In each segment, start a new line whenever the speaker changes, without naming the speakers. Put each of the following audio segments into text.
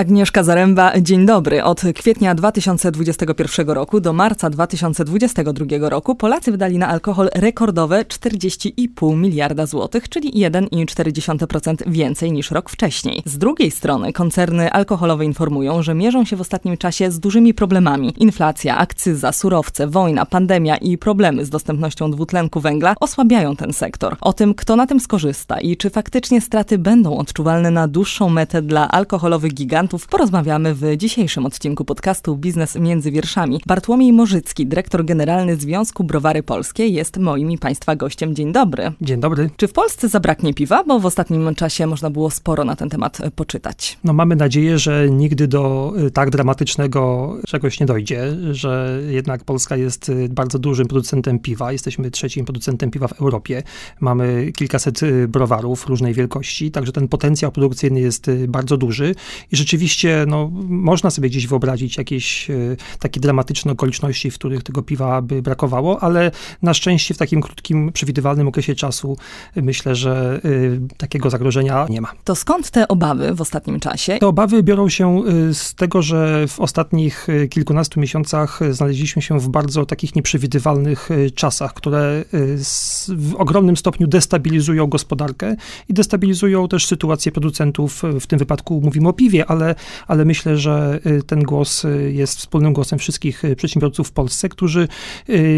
Agnieszka Zaręba, dzień dobry. Od kwietnia 2021 roku do marca 2022 roku Polacy wydali na alkohol rekordowe 40,5 miliarda złotych, czyli 1,4% więcej niż rok wcześniej. Z drugiej strony koncerny alkoholowe informują, że mierzą się w ostatnim czasie z dużymi problemami. Inflacja, akcyza, surowce, wojna, pandemia i problemy z dostępnością dwutlenku węgla osłabiają ten sektor. O tym, kto na tym skorzysta i czy faktycznie straty będą odczuwalne na dłuższą metę dla alkoholowych gigantów, porozmawiamy w dzisiejszym odcinku podcastu Biznes między wierszami. Bartłomiej Morzycki, dyrektor generalny Związku Browary Polskie, jest moim i Państwa gościem. Dzień dobry.
Dzień dobry.
Czy w Polsce zabraknie piwa? Bo w ostatnim czasie można było sporo na ten temat e, poczytać.
No mamy nadzieję, że nigdy do e, tak dramatycznego czegoś nie dojdzie, że jednak Polska jest e, bardzo dużym producentem piwa. Jesteśmy trzecim producentem piwa w Europie. Mamy kilkaset browarów różnej wielkości, także ten potencjał produkcyjny jest bardzo duży i rzeczywiście Oczywiście no, można sobie gdzieś wyobrazić jakieś e, takie dramatyczne okoliczności, w których tego piwa by brakowało, ale na szczęście w takim krótkim, przewidywalnym okresie czasu e, myślę, że e, takiego zagrożenia nie ma.
To skąd te obawy w ostatnim czasie?
Te obawy biorą się z tego, że w ostatnich kilkunastu miesiącach znaleźliśmy się w bardzo takich nieprzewidywalnych czasach, które w ogromnym stopniu destabilizują gospodarkę i destabilizują też sytuację producentów. W tym wypadku mówimy o piwie, ale ale, myślę, że y, ten głos y, jest wspólnym głosem wszystkich y, przedsiębiorców w Polsce, którzy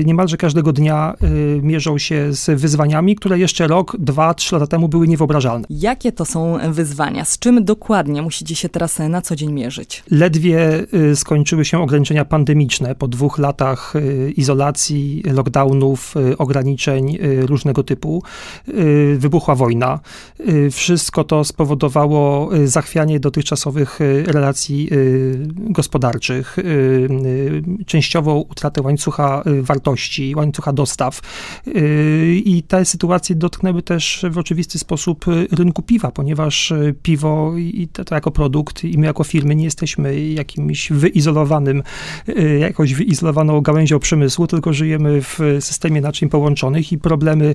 niemalże każdego dnia mierzą się z wyzwaniami, które jeszcze rok, dwa, trzy lata temu były niewyobrażalne.
Jakie to są wyzwania? Z czym dokładnie musicie się teraz na co dzień mierzyć?
Ledwie skończyły się ograniczenia pandemiczne po dwóch latach izolacji, lockdownów, ograniczeń różnego typu. Wybuchła wojna. Wszystko to spowodowało zachwianie dotychczasowych Y, relacji y, gospodarczych, y, częściową utratę łańcucha wartości, łańcucha dostaw. I te sytuacje dotknęły też w oczywisty sposób rynku piwa, ponieważ piwo i to, to jako produkt i my jako firmy nie jesteśmy jakimś wyizolowanym, jakąś wyizolowaną gałęzią przemysłu, tylko żyjemy w systemie naczyń połączonych i problemy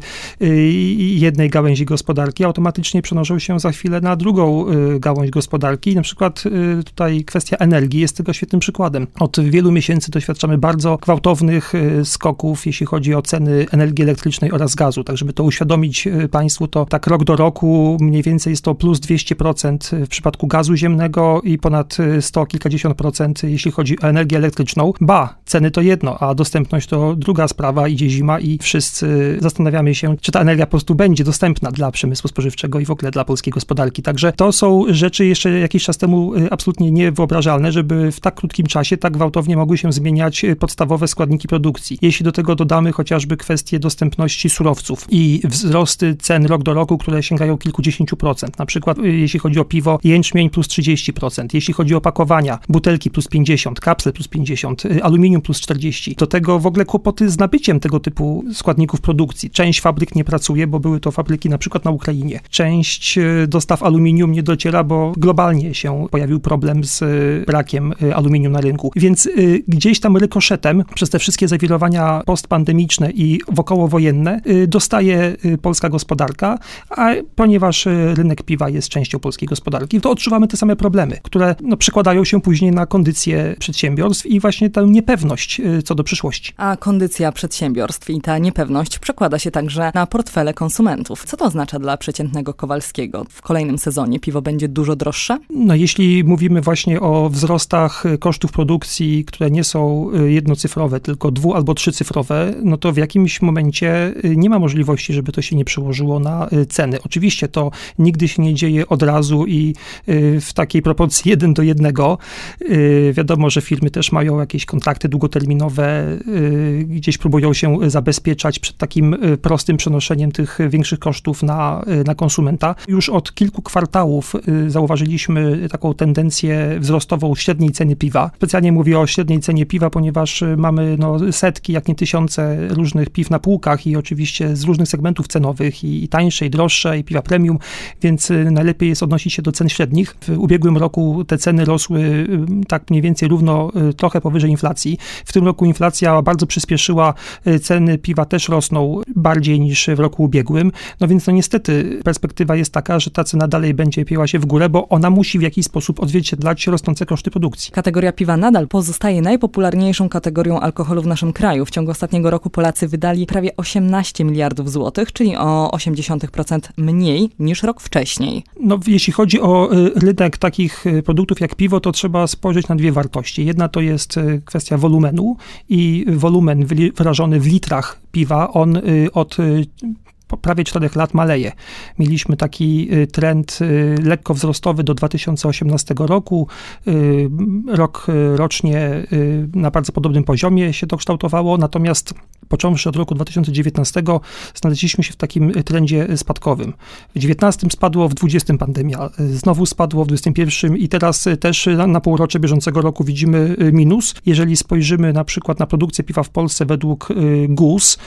jednej gałęzi gospodarki automatycznie przenoszą się za chwilę na drugą gałąź gospodarki. Na przykład y, tutaj kwestia energii jest tego świetnym przykładem. Od wielu miesięcy doświadczamy bardzo gwałtownych y, skoków, jeśli chodzi o ceny energii elektrycznej oraz gazu. Tak, żeby to uświadomić y, Państwu, to tak rok do roku mniej więcej jest to plus 200% w przypadku gazu ziemnego i ponad 100 kilkadziesiąt procent, jeśli chodzi o energię elektryczną. Ba, ceny to jedno, a dostępność to druga sprawa. Idzie zima i wszyscy zastanawiamy się, czy ta energia po prostu będzie dostępna dla przemysłu spożywczego i w ogóle dla polskiej gospodarki. Także to są rzeczy jeszcze jakiś czas temu Y, absolutnie niewyobrażalne, żeby w tak krótkim czasie tak gwałtownie mogły się zmieniać y, podstawowe składniki produkcji. Jeśli do tego dodamy chociażby kwestię dostępności surowców i wzrosty cen rok do roku, które sięgają kilkudziesięciu procent, na przykład y, jeśli chodzi o piwo, jęczmień plus 30%, jeśli chodzi o pakowania, butelki plus 50, kapsle plus 50, aluminium plus 40. Do tego w ogóle kłopoty z nabyciem tego typu składników produkcji. Część fabryk nie pracuje, bo były to fabryki na przykład na Ukrainie. Część dostaw aluminium nie dociera, bo globalnie się pojawił problem z y, brakiem y, aluminium na rynku. Więc y, gdzieś tam rykoszetem przez te wszystkie zawirowania postpandemiczne i wokołowojenne dostaje polska gospodarka, a ponieważ rynek piwa jest częścią polskiej gospodarki, to odczuwamy te same problemy, które no, przekładają się później na kondycję przedsiębiorstw i właśnie tę niepewność co do przyszłości.
A kondycja przedsiębiorstw i ta niepewność przekłada się także na portfele konsumentów. Co to oznacza dla przeciętnego Kowalskiego? W kolejnym sezonie piwo będzie dużo droższe?
No jeśli mówimy właśnie o wzrostach kosztów produkcji, które nie są y, jednocyfrowe, tylko dwu- albo trzycyfrowe, no to w jakimś momencie y, nie ma możliwości, żeby to się nie przełożyło na y, ceny. Oczywiście to nigdy się nie dzieje od razu i w takiej proporcji jeden do jednego. Wiadomo, że firmy też mają jakieś kontrakty długoterminowe, gdzieś próbują się zabezpieczać przed takim prostym przenoszeniem tych większych kosztów na, na konsumenta. Już od kilku kwartałów zauważyliśmy taką taką tendencję wzrostową średniej ceny piwa. Specjalnie mówię o średniej cenie piwa, ponieważ mamy no, setki, jak nie tysiące różnych piw na półkach i oczywiście z różnych segmentów cenowych i, i tańsze, i droższe, i piwa premium, więc najlepiej jest odnosić się do cen średnich. W ubiegłym roku te ceny rosły tak mniej więcej równo, trochę powyżej inflacji. W tym roku inflacja bardzo przyspieszyła, ceny piwa też rosną bardziej niż w roku ubiegłym. No więc no niestety perspektywa jest taka, że ta cena dalej będzie pięła się w górę, bo ona musi w jakiś sposób odzwierciedlać rosnące koszty produkcji.
Kategoria piwa nadal pozostaje najpopularniejszą kategorią alkoholu w naszym kraju. W ciągu ostatniego roku Polacy wydali prawie 18 miliardów złotych, czyli o 0,8% mniej niż rok wcześniej.
No, jeśli chodzi o y, rynek takich y, produktów jak piwo, to trzeba spojrzeć na dwie wartości. Jedna to jest y, kwestia wolumenu i wolumen wyrażony w litrach piwa, on od prawie 4 lat maleje. Mieliśmy taki y, trend y, lekko wzrostowy do 2018 roku. Y, rok rocznie na bardzo podobnym poziomie się to kształtowało, natomiast począwszy od roku 2019 znaleźliśmy się w takim trendzie spadkowym. W 19 spadło, w 20 pandemia, znowu spadło w 21 i teraz też na półrocze bieżącego roku widzimy minus. Jeżeli spojrzymy na przykład na produkcję piwa w Polsce według GUS,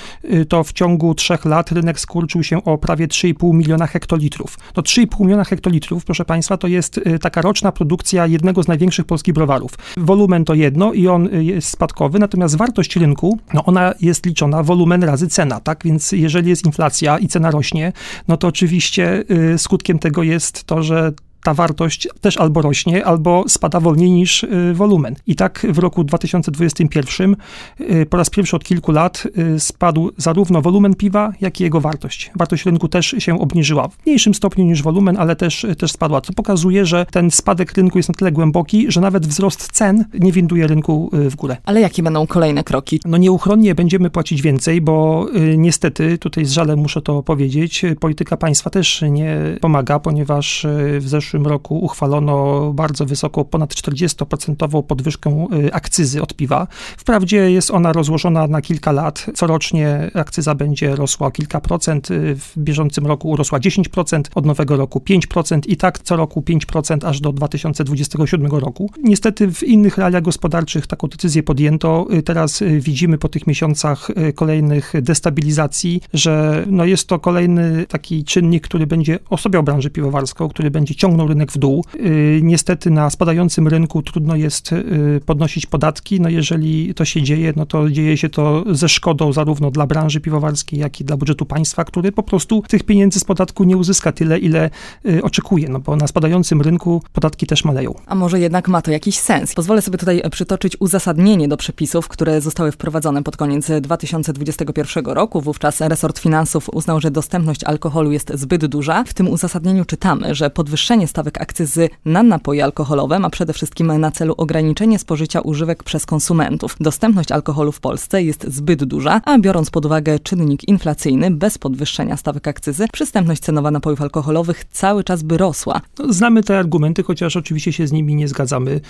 to w ciągu trzech lat rynek skurczył się o prawie 3,5 miliona hektolitrów. No 3,5 miliona hektolitrów, proszę Państwa, to jest taka roczna produkcja jednego z największych polskich browarów. Wolumen to jedno i on jest spadkowy, natomiast wartość rynku, no ona jest liczona wolumen razy cena, tak? Więc jeżeli jest inflacja i cena rośnie, no to oczywiście y, skutkiem tego jest to, że ta wartość też albo rośnie, albo spada wolniej niż y, wolumen. I tak w roku 2021 y, po raz pierwszy od kilku lat y, spadł zarówno wolumen piwa, jak i jego wartość. Wartość rynku też się obniżyła w mniejszym stopniu niż wolumen, ale też, też spadła, co pokazuje, że ten spadek rynku jest na tyle głęboki, że nawet wzrost cen nie winduje rynku w górę.
Ale jakie będą kolejne kroki?
No nieuchronnie będziemy płacić więcej, bo niestety, tutaj z żalem muszę to powiedzieć, polityka państwa też nie pomaga, ponieważ w zeszłym zeszłym roku uchwalono bardzo wysoką, ponad 40% podwyżkę y, akcyzy od piwa. Wprawdzie jest ona rozłożona na kilka lat. Corocznie akcyza będzie rosła o kilka procent. Y, w bieżącym roku urosła 10%, od nowego roku 5% i tak co roku 5% aż do 2027 roku. Niestety w innych realiach gospodarczych taką decyzję podjęto. Y, teraz widzimy po tych miesiącach kolejnych destabilizacji, że no jest to kolejny taki czynnik, który będzie osobiał branżę piwowarską, który będzie ciągnął rynek w dół. Y, niestety na spadającym rynku trudno jest y, podnosić podatki. No jeżeli to się dzieje, no to dzieje się to ze szkodą zarówno dla branży piwowarskiej, jak i dla budżetu państwa, który po prostu tych pieniędzy z podatku nie uzyska tyle, ile y, oczekuje, no bo na spadającym rynku podatki też maleją.
A może jednak ma to jakiś sens? Pozwolę sobie tutaj przytoczyć uzasadnienie do przepisów, które zostały wprowadzone pod koniec 2021 roku. Wówczas resort finansów uznał, że dostępność alkoholu jest zbyt duża. W tym uzasadnieniu czytamy, że podwyższenie stawek akcyzy na napoje alkoholowe ma przede wszystkim na celu ograniczenie spożycia używek przez konsumentów. Dostępność alkoholu w Polsce jest zbyt duża, a biorąc pod uwagę czynnik inflacyjny, bez podwyższenia stawek akcyzy, przystępność cenowa napojów alkoholowych cały czas by rosła.
No, znamy te argumenty, chociaż oczywiście się z nimi nie zgadzamy.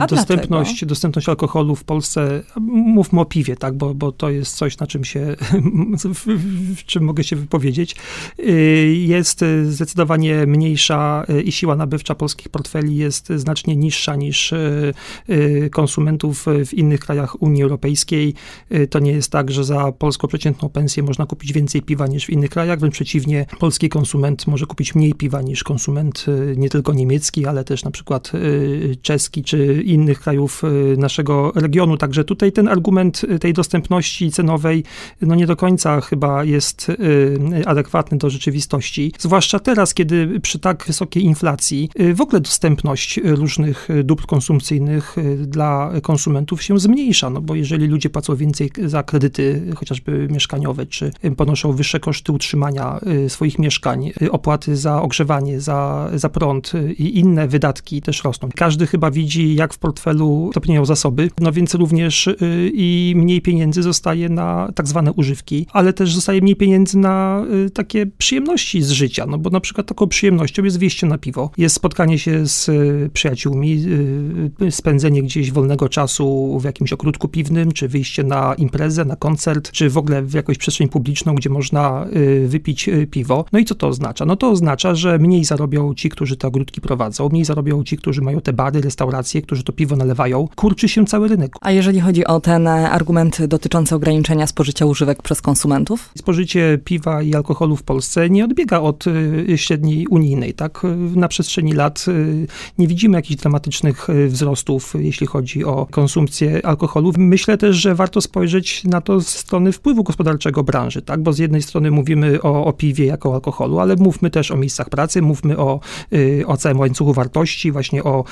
A dostępność,
dlaczego? dostępność alkoholu w Polsce, mówmy o piwie, tak, bo, bo to jest coś, na czym się, w, czym mogę się wypowiedzieć, yy, jest zdecydowanie mniejsza i siła nabywcza polskich portfeli jest znacznie niższa niż e, e, konsumentów w innych krajach Unii Europejskiej. E, to nie jest tak, że za polską przeciętną pensję można kupić więcej piwa niż w innych krajach, wręcz przeciwnie, polski konsument może kupić mniej piwa niż konsument nie tylko niemiecki, ale też na przykład czeski czy innych krajów naszego regionu. Także tutaj ten argument tej dostępności cenowej no nie do końca chyba jest adekwatny do rzeczywistości. Zwłaszcza teraz, kiedy przy tak wysokiej inflacji inflacji, y, w ogóle dostępność różnych dóbr konsumpcyjnych y, dla konsumentów się zmniejsza, no bo jeżeli ludzie płacą więcej za kredyty, chociażby mieszkaniowe, czy ponoszą wyższe koszty utrzymania y, swoich mieszkań, opłaty za ogrzewanie, za, za prąd i inne wydatki też rosną. Każdy chyba widzi, jak w portfelu topnieją zasoby, no więc również i mniej pieniędzy zostaje na tak zwane używki, ale też zostaje mniej pieniędzy na takie przyjemności z życia, no bo na przykład taką przyjemnością jest wyjście na piwo. Jest spotkanie się z przyjaciółmi, spędzenie gdzieś wolnego czasu w jakimś ogródku piwnym, czy wyjście na imprezę, na koncert, czy w ogóle w jakąś przestrzeń publiczną, gdzie można wypić piwo. No i co to oznacza? No to oznacza, że mniej zarobią ci, którzy te ogródki prowadzą, mniej zarobią ci, którzy mają te bary, restauracje, którzy to piwo nalewają. Kurczy się cały rynek.
A jeżeli chodzi o ten argument dotyczący ograniczenia spożycia używek przez konsumentów?
Spożycie piwa i alkoholu w Polsce nie odbiega od y, średniej unijnej. Tak? Na przestrzeni lat y, nie widzimy jakichś dramatycznych y, wzrostów, jeśli chodzi o konsumpcję alkoholu. Myślę też, że warto spojrzeć na to z strony wpływu gospodarczego branży, tak? bo z jednej strony mówimy o, o piwie jako alkoholu, ale mówmy też o miejscach pracy, mówmy o, o całym łańcuchu wartości, właśnie o,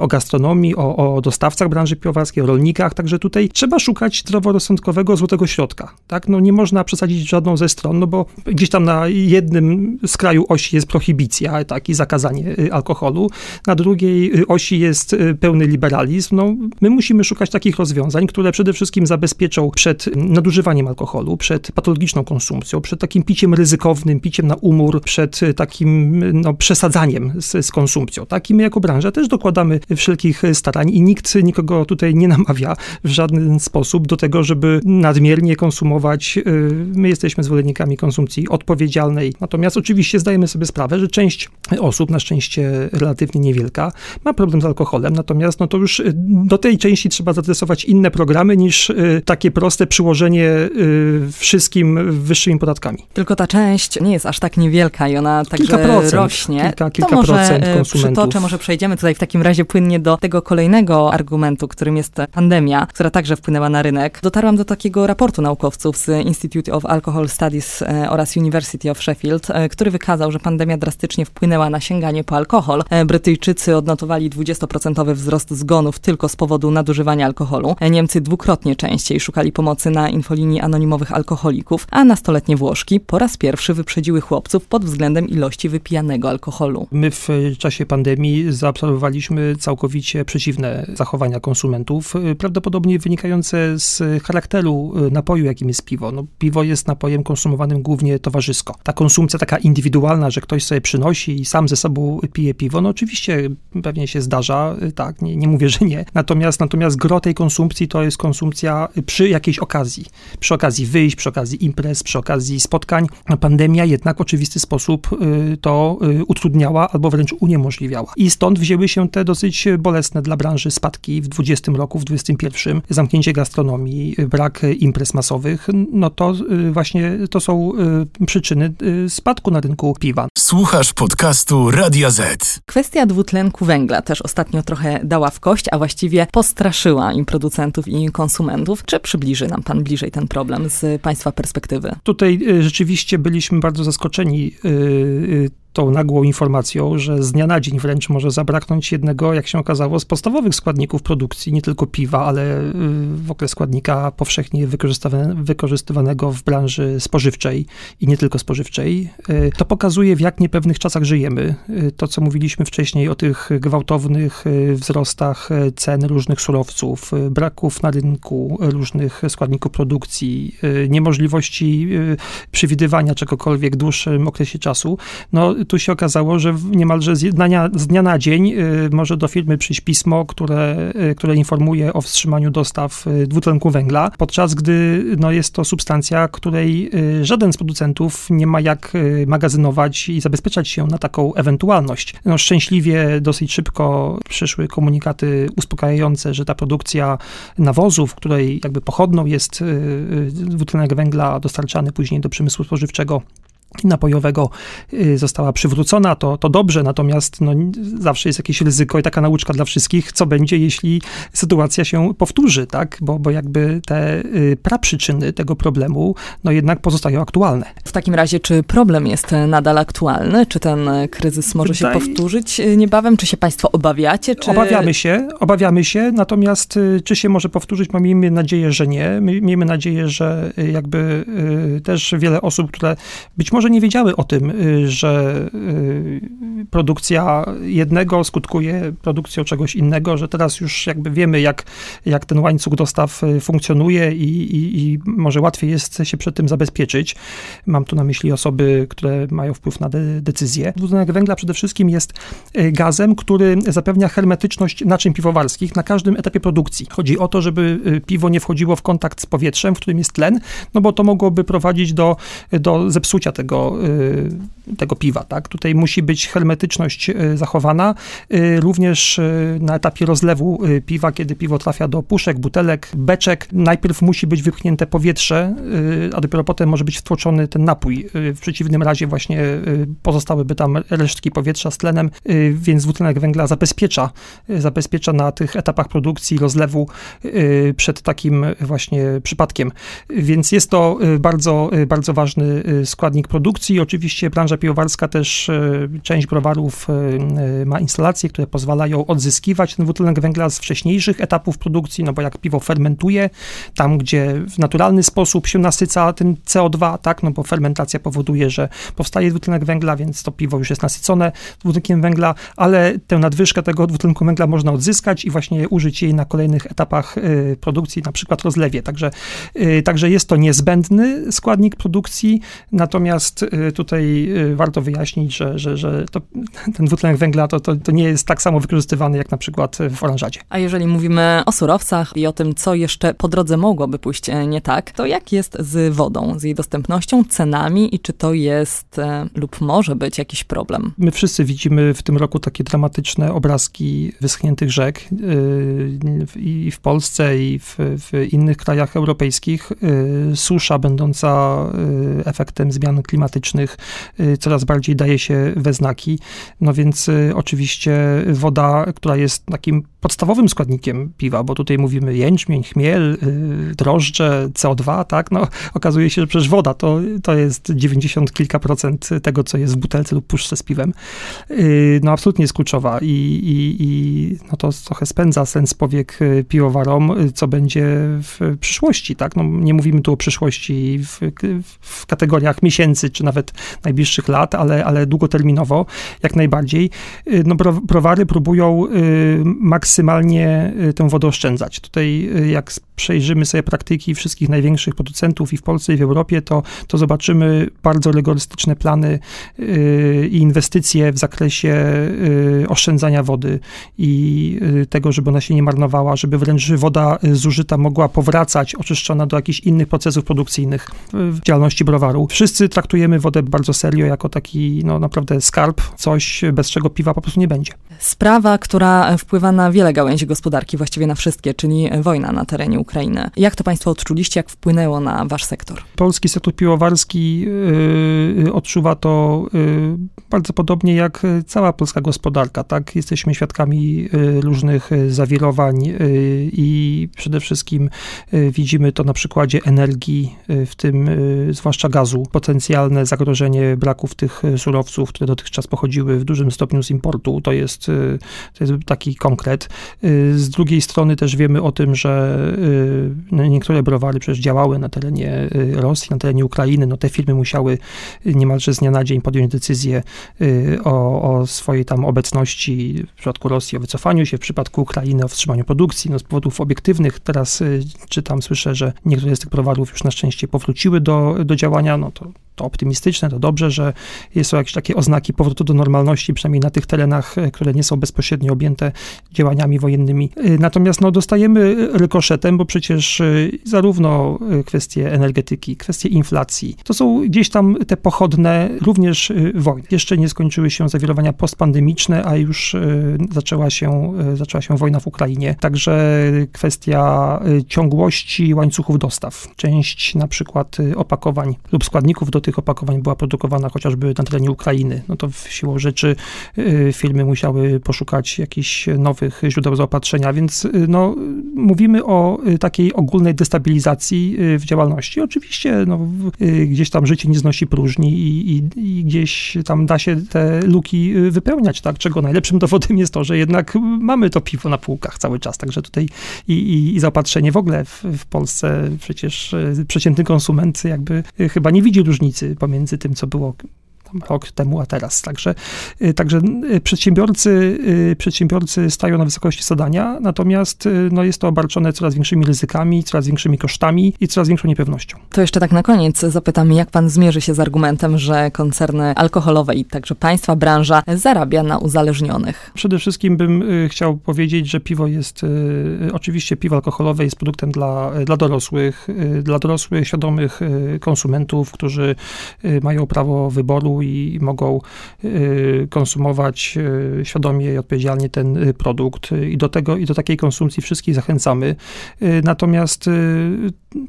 o gastronomii, o, o dostawcach branży piwowarskiej, o rolnikach, także tutaj trzeba szukać zdroworozsądkowego złotego środka. Tak? No nie można przesadzić żadną ze stron, no bo gdzieś tam na jednym z kraju osi jest prohibicja, tak, i zakazanie y, alkoholu, na drugiej y, osi jest y, pełny liberalizm. No, my musimy szukać takich rozwiązań, które przede wszystkim zabezpieczą przed nadużywaniem alkoholu, przed patologiczną konsumpcją, przed takim piciem ryzykownym, piciem na umór, przed takim no, przesadzaniem z, z konsumpcją. Tak? I my jako branża też dokładamy wszelkich starań i nikt nikogo tutaj nie namawia w żaden sposób do tego, żeby nadmiernie konsumować. My jesteśmy zwolennikami konsumpcji odpowiedzialnej. Natomiast oczywiście zdajemy sobie sprawę, że część osób, na szczęście relatywnie niewielka, ma problem z alkoholem, natomiast no to już y, do tej części trzeba zaadresować inne programy niż y, takie proste przyłożenie y, wszystkim wyższymi podatkami.
Tylko ta część nie jest aż tak niewielka i ona także
kilka procent,
rośnie.
Kilka, kilka to może procent konsumentów.
przytoczę, może przejdziemy tutaj w takim razie płynnie do tego kolejnego argumentu, którym jest pandemia, która także wpłynęła na rynek. Dotarłam do takiego raportu naukowców z Institute of Alcohol Studies e, oraz University of Sheffield, e, który wykazał, że pandemia drastycznie wpłynęła na sięganie po alkohol. E, Brytyjczycy odnotowali 20% wzrost zgonów tylko z powodu nadużywania alkoholu. Niemcy dwukrotnie częściej szukali pomocy na infolinii anonimowych alkoholików, a nastoletnie Włoszki po raz pierwszy wyprzedziły chłopców pod względem ilości wypijanego alkoholu.
My w czasie pandemii zaobserwowaliśmy całkowicie przeciwne zachowania konsumentów, prawdopodobnie wynikające z charakteru napoju, jakim jest piwo. No, piwo jest napojem konsumowanym głównie towarzysko. Ta konsumpcja taka indywidualna, że ktoś sobie przynosi i sam ze sobą pije piwo, no oczywiście pewnie się zdarza, tak, nie, nie mówię, że nie. Natomiast, natomiast gro tej konsumpcji to jest konsumpcja przy jakiejś okazji. Przy okazji wyjść, przy okazji imprez, przy okazji spotkań. Pandemia jednak w oczywisty sposób y, to y, utrudniała albo wręcz uniemożliwiała. I stąd wzięły się te dosyć bolesne dla branży spadki w 20 roku, w 21, zamknięcie gastronomii, brak imprez masowych, no to y, właśnie to są y, przyczyny y, spadku na rynku piwa.
Słuchasz podcastu Radia Z.
Kwestia dwutlenku węgla też ostatnio trochę dała w kość, a właściwie postraszyła im producentów i konsumentów. Czy przybliży nam pan bliżej ten problem z państwa perspektywy?
Tutaj rzeczywiście byliśmy bardzo zaskoczeni tą nagłą informacją, że z dnia na dzień wręcz może zabraknąć jednego, jak się okazało, z podstawowych składników produkcji, nie tylko piwa, ale y, w ogóle składnika powszechnie wykorzystywanego w branży spożywczej i nie tylko spożywczej. Y, to pokazuje, w jak niepewnych czasach żyjemy. Y, to, co mówiliśmy wcześniej o tych gwałtownych wzrostach cen różnych surowców, braków na rynku różnych składników produkcji, niemożliwości przewidywania czegokolwiek w dłuższym okresie czasu, no tu się okazało, że niemalże z dnia, z dnia na dzień y, może do firmy przyjść pismo, które, y, które informuje o wstrzymaniu dostaw y, dwutlenku węgla, podczas gdy no, jest to substancja, której żaden z producentów nie ma jak magazynować i zabezpieczać się na taką ewentualność. No, szczęśliwie dosyć szybko przyszły komunikaty uspokajające, że ta produkcja nawozów, której jakby pochodną jest dwutlenek węgla dostarczany później do przemysłu spożywczego, napojowego y, została przywrócona, to, to dobrze, natomiast no, zawsze jest jakieś ryzyko i taka nauczka dla wszystkich, co będzie, jeśli sytuacja się powtórzy, tak? Bo, bo jakby te y, praprzyczyny tego problemu, no jednak pozostają aktualne.
W takim razie, czy problem jest nadal aktualny? Czy ten kryzys może Tutaj... się powtórzyć y, niebawem? Czy się państwo obawiacie? Czy...
Obawiamy się, obawiamy się, natomiast czy się może powtórzyć? Miejmy nadzieję, że nie. Miejmy nadzieję, że jakby też wiele osób, które być może może nie wiedziały o tym, y, że y, produkcja jednego skutkuje produkcją czegoś innego, że teraz już jakby wiemy, jak, jak ten łańcuch dostaw funkcjonuje i, i, i może łatwiej jest się przed tym zabezpieczyć. Mam tu na myśli osoby, które mają wpływ na de decyzje. Dwutlenek węgla przede wszystkim jest gazem, który zapewnia hermetyczność naczyń piwowarskich na każdym etapie produkcji. Chodzi o to, żeby piwo nie wchodziło w kontakt z powietrzem, w którym jest tlen, no bo to mogłoby prowadzić do, do zepsucia tego, y, tego piwa. Tak? Tutaj musi być hermetyczność y, zachowana, y, również na etapie rozlewu piwa, kiedy piwo trafia do puszek, butelek, beczek, najpierw musi być wypchnięte powietrze, a dopiero potem może być wtłoczony ten napój. W przeciwnym razie właśnie pozostałyby tam resztki powietrza z tlenem, więc dwutlenek węgla zabezpiecza, zabezpiecza na tych etapach produkcji, rozlewu przed takim właśnie przypadkiem. Więc jest to bardzo, bardzo ważny składnik produkcji. Oczywiście branża piwowarska też, część browarów ma instalacje, które pozwalają odzyskiwać ten dwutlenek węgla z wcześniejszych etapów produkcji, no bo jak piwo fermentuje, tam gdzie w naturalny sposób się nasyca tym CO2, tak, no bo fermentacja powoduje, że powstaje dwutlenek węgla, więc to piwo już jest nasycone dwutlenkiem węgla, ale tę nadwyżkę tego dwutlenku węgla można odzyskać i właśnie użyć jej na kolejnych etapach produkcji, na przykład rozlewie. Także, także jest to niezbędny składnik produkcji, natomiast y, tutaj y, warto wyjaśnić, że, że, że to, ten dwutlenek węgla to, to, to nie jest tak samo wykorzystywany jak na przykład w oranżadzie.
A jeżeli mówimy o surowcach i o tym, co jeszcze po drodze mogłoby pójść e, nie tak, to jak jest z wodą, z jej dostępnością, cenami i czy to jest e, lub może być jakiś problem?
My wszyscy widzimy w tym roku takie dramatyczne obrazki wyschniętych rzek i w Polsce, i w, w innych krajach europejskich y, susza będąca y, efektem zmian klimatycznych y, coraz bardziej daje się we znaki. No więc oczywiście woda, która jest takim podstawowym składnikiem piwa, bo tutaj mówimy jęczmień, chmiel, drożdże, CO2, tak? No okazuje się, że przecież woda to, to jest 90 kilka procent tego, co jest w butelce lub puszce z piwem. No absolutnie jest kluczowa i, i, i no to trochę spędza sens powiek piwowarom, co będzie w przyszłości, tak? No, nie mówimy tu o przyszłości w, w kategoriach miesięcy, czy nawet najbliższych lat, ale, ale długoterminowo, jak najbardziej. Y, no, browary próbują y, maksymalnie y, tę wodę oszczędzać. Tutaj, jak przejrzymy sobie praktyki wszystkich największych producentów i w Polsce, i w Europie, to, to zobaczymy bardzo rygorystyczne plany i inwestycje w zakresie oszczędzania wody i tego, żeby ona się nie marnowała, żeby wręcz woda zużyta mogła powracać oczyszczona do jakichś innych procesów produkcyjnych w działalności browaru. Wszyscy traktujemy wodę bardzo serio, jako taki no, naprawdę skarb, coś bez czego piwa po prostu nie będzie.
Sprawa, która wpływa na wiele gałęzi gospodarki, właściwie na wszystkie, czyli wojna na terenie Ukrainy. Jak to Państwo odczuliście, jak wpłynęło na Wasz sektor?
Polski sektor piwowarski yy, odczuwa to yy, bardzo podobnie jak cała polska gospodarka. Tak? Jesteśmy świadkami yy, różnych zawirowań i przede wszystkim widzimy to na przykładzie energii, w tym zwłaszcza gazu. Potencjalne zagrożenie braków tych surowców, które dotychczas pochodziły w dużym stopniu z importu, to jest Y, to jest taki konkret. Y, z drugiej strony też wiemy o tym, że y, no, niektóre browary przecież działały na terenie Rosji, na terenie Ukrainy. No te firmy musiały niemalże z dnia na dzień podjąć decyzję o, o swojej tam obecności, w przypadku Rosji o wycofaniu się, w przypadku Ukrainy o wstrzymaniu produkcji. No z powodów obiektywnych teraz czytam, słyszę, że niektóre z tych browarów już na szczęście powróciły do, do działania. No to to optymistyczne, to dobrze, że są jakieś takie oznaki powrotu do normalności, przynajmniej na tych terenach, e, które nie są bezpośrednio objęte działaniami wojennymi. E, natomiast no, dostajemy rykoszetem, bo przecież e, zarówno kwestie energetyki, kwestie inflacji, to są gdzieś tam te pochodne również wojny. Jeszcze nie skończyły się zawirowania postpandemiczne, a już zaczęła się, zaczęła się wojna w Ukrainie. Także kwestia ciągłości łańcuchów dostaw. Część na przykład opakowań lub składników do opakowań była produkowana chociażby na terenie Ukrainy, no to siłą rzeczy y, firmy musiały poszukać jakichś nowych źródeł zaopatrzenia, więc y, no, mówimy o y, takiej ogólnej destabilizacji w działalności. Oczywiście no, gdzieś tam życie nie znosi próżni i, i, i gdzieś tam da się te luki wypełniać, tak? Czego najlepszym dowodem jest to, że jednak mamy to piwo na półkach cały czas, także tutaj i, i, i zaopatrzenie w ogóle w, w Polsce przecież przeciętny konsument jakby chyba nie widzi różnicy pomiędzy tym, co było rok temu, a teraz. Także, także przedsiębiorcy, przedsiębiorcy stają na wysokości zadania, natomiast no, jest to obarczone coraz większymi ryzykami, coraz większymi kosztami i coraz większą niepewnością.
To jeszcze tak na koniec zapytam, jak pan zmierzy się z argumentem, że koncerny alkoholowe i także państwa, branża zarabia na uzależnionych?
Przede wszystkim bym chciał powiedzieć, że piwo jest, oczywiście piwo alkoholowe jest produktem dla, dla dorosłych, dla dorosłych, świadomych konsumentów, którzy mają prawo wyboru i mogą konsumować świadomie i odpowiedzialnie ten produkt. I do tego, i do takiej konsumpcji wszystkich zachęcamy. Natomiast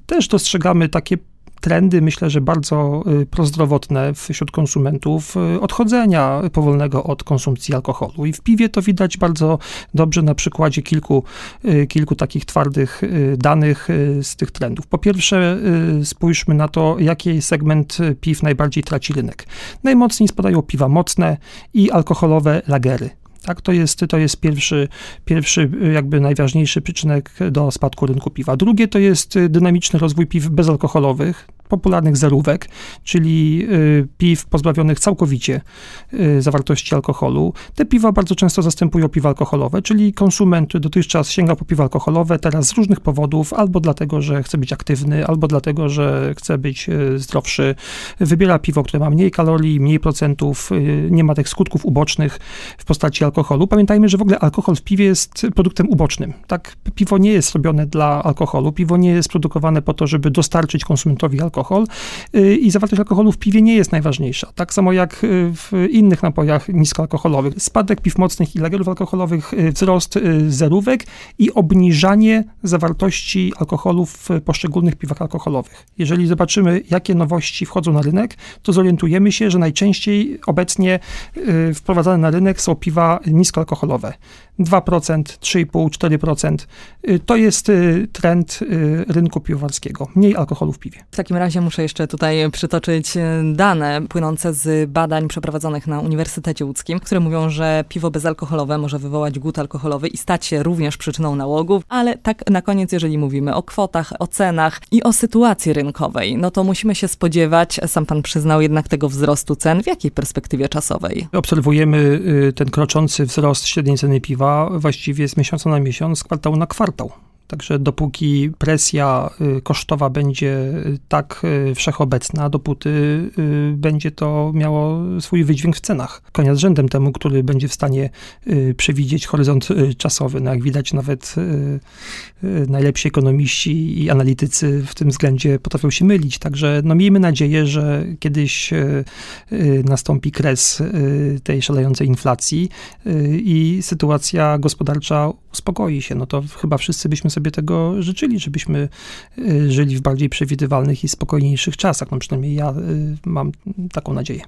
też dostrzegamy takie trendy, myślę, że bardzo y, prozdrowotne wśród konsumentów, y, odchodzenia powolnego od konsumpcji alkoholu. I w piwie to widać bardzo dobrze na przykładzie kilku, y, kilku takich twardych danych z tych trendów. Po pierwsze, spójrzmy na to, jaki segment piw najbardziej traci rynek. Najmocniej spadają piwa mocne i alkoholowe lagery. Tak, to jest, to jest pierwszy, pierwszy, jakby najważniejszy przyczynek do spadku rynku piwa. Drugie to jest dynamiczny rozwój piw bezalkoholowych, popularnych zerówek, czyli y, piw pozbawionych całkowicie y, zawartości alkoholu. Te piwa bardzo często zastępują piwa alkoholowe, czyli konsument dotychczas sięgał po piwa alkoholowe, teraz z różnych powodów, albo dlatego, że chce być aktywny, albo dlatego, że chce być y, zdrowszy, wybiera piwo, które ma mniej kalorii, mniej procentów, nie ma tych skutków ubocznych w postaci alkoholu. Pamiętajmy, że w ogóle alkohol w piwie jest produktem ubocznym. Tak, piwo nie jest robione dla alkoholu, piwo nie jest produkowane po to, żeby dostarczyć konsumentowi alkohol, alkohol y, i zawartość alkoholu w piwie nie jest najważniejsza. Tak samo jak y, w innych napojach niskoalkoholowych. Spadek piw mocnych i lagerów alkoholowych, y, wzrost zerówek i obniżanie zawartości alkoholu w poszczególnych piwach alkoholowych. Jeżeli zobaczymy, jakie nowości wchodzą na rynek, to zorientujemy się, że najczęściej obecnie wprowadzane na rynek są piwa niskoalkoholowe. 2%, 3,5%, 4%. To jest trend rynku piwowarskiego. Mniej alkoholu w piwie.
W takim razie razie muszę jeszcze tutaj przytoczyć e, dane płynące z badań przeprowadzonych na Uniwersytecie Łódzkim, które mówią, że piwo bezalkoholowe może wywołać głód alkoholowy i stać się również przyczyną nałogów, ale tak na koniec, jeżeli mówimy o kwotach, o cenach i o sytuacji rynkowej, no to musimy się spodziewać, sam pan przyznał jednak tego wzrostu cen, w jakiej perspektywie czasowej?
Obserwujemy y, ten kroczący wzrost średniej ceny piwa właściwie z miesiąca na miesiąc, z kwartału na kwartał. Także dopóki presja y, kosztowa będzie y, tak y, wszechobecna, dopóty będzie to miało swój wydźwięk w cenach. Konia z rzędem temu, który będzie w stanie przewidzieć horyzont czasowy. No jak widać, nawet najlepsi ekonomiści i analitycy w tym względzie potrafią się mylić. Także no miejmy nadzieję, że kiedyś nastąpi kres tej szalejącej inflacji i sytuacja gospodarcza uspokoi się. No to chyba wszyscy byśmy sobie sobie tego życzyli, żebyśmy y, żyli w bardziej przewidywalnych i spokojniejszych czasach. No przynajmniej ja y, mam taką nadzieję.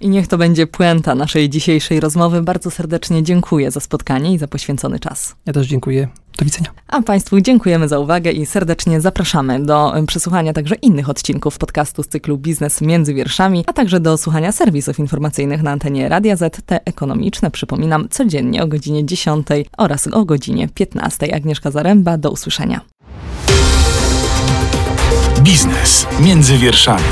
I niech to będzie puenta naszej dzisiejszej rozmowy. Bardzo serdecznie dziękuję za spotkanie i za poświęcony czas.
Ja też dziękuję. Do widzenia.
A Państwu dziękujemy za uwagę i serdecznie zapraszamy do przesłuchania także innych odcinków podcastu z cyklu Biznes między wierszami, a także do słuchania serwisów informacyjnych na antenie Radia Z, te ekonomiczne, przypominam, codziennie o godzinie 10 oraz o godzinie 15. Agnieszka Zaręba, do usłyszenia.
Biznes między wierszami.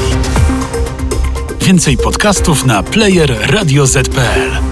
Więcej podcastów na player radioz.pl